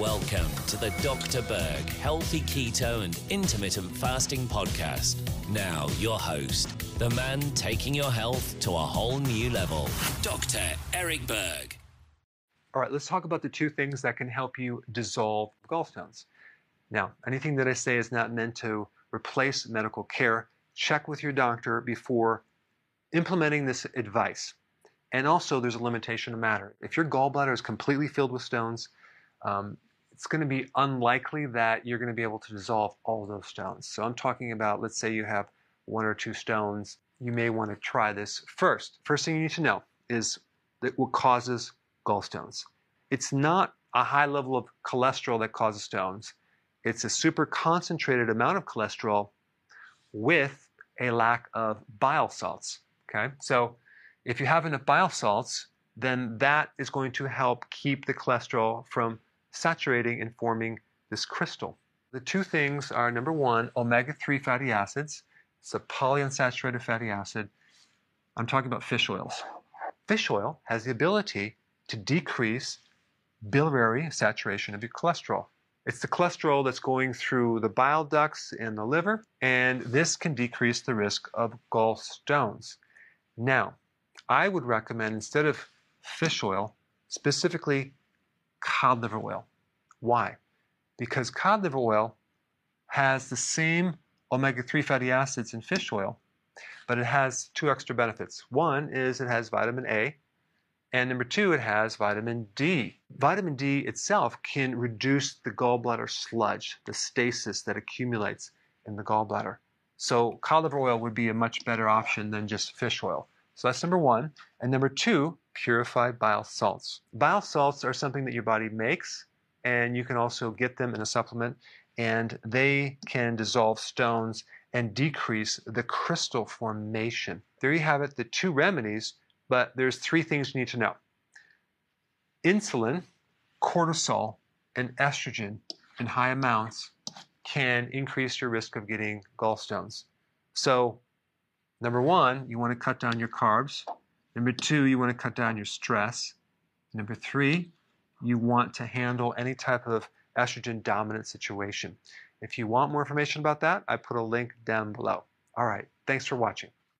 Welcome to the Dr. Berg Healthy Keto and Intermittent Fasting Podcast. Now, your host, the man taking your health to a whole new level, Dr. Eric Berg. All right, let's talk about the two things that can help you dissolve gallstones. Now, anything that I say is not meant to replace medical care. Check with your doctor before implementing this advice. And also, there's a limitation of matter. If your gallbladder is completely filled with stones, um, it's going to be unlikely that you're going to be able to dissolve all those stones. So I'm talking about, let's say you have one or two stones, you may want to try this first. First thing you need to know is that what causes gallstones. It's not a high level of cholesterol that causes stones. It's a super concentrated amount of cholesterol with a lack of bile salts. Okay, so if you have enough bile salts, then that is going to help keep the cholesterol from saturating and forming this crystal. The two things are number one, omega 3 fatty acids. It's a polyunsaturated fatty acid. I'm talking about fish oils. Fish oil has the ability to decrease biliary saturation of your cholesterol. It's the cholesterol that's going through the bile ducts in the liver, and this can decrease the risk of gallstones. Now, I would recommend instead of fish oil, specifically cod liver oil. Why? Because cod liver oil has the same omega 3 fatty acids in fish oil, but it has two extra benefits. One is it has vitamin A, and number two, it has vitamin D. Vitamin D itself can reduce the gallbladder sludge, the stasis that accumulates in the gallbladder. So cod liver oil would be a much better option than just fish oil. So that's number one. And number two, purified bile salts. Bile salts are something that your body makes, and you can also get them in a supplement, and they can dissolve stones and decrease the crystal formation. There you have it, the two remedies, but there's three things you need to know. Insulin, cortisol, and estrogen in high amounts can increase your risk of getting gallstones. So, number one, you want to cut down your carbs. Number two, you want to cut down your stress. Number three, you want to handle any type of estrogen dominant situation. If you want more information about that, I put a link down below. All right, thanks for watching.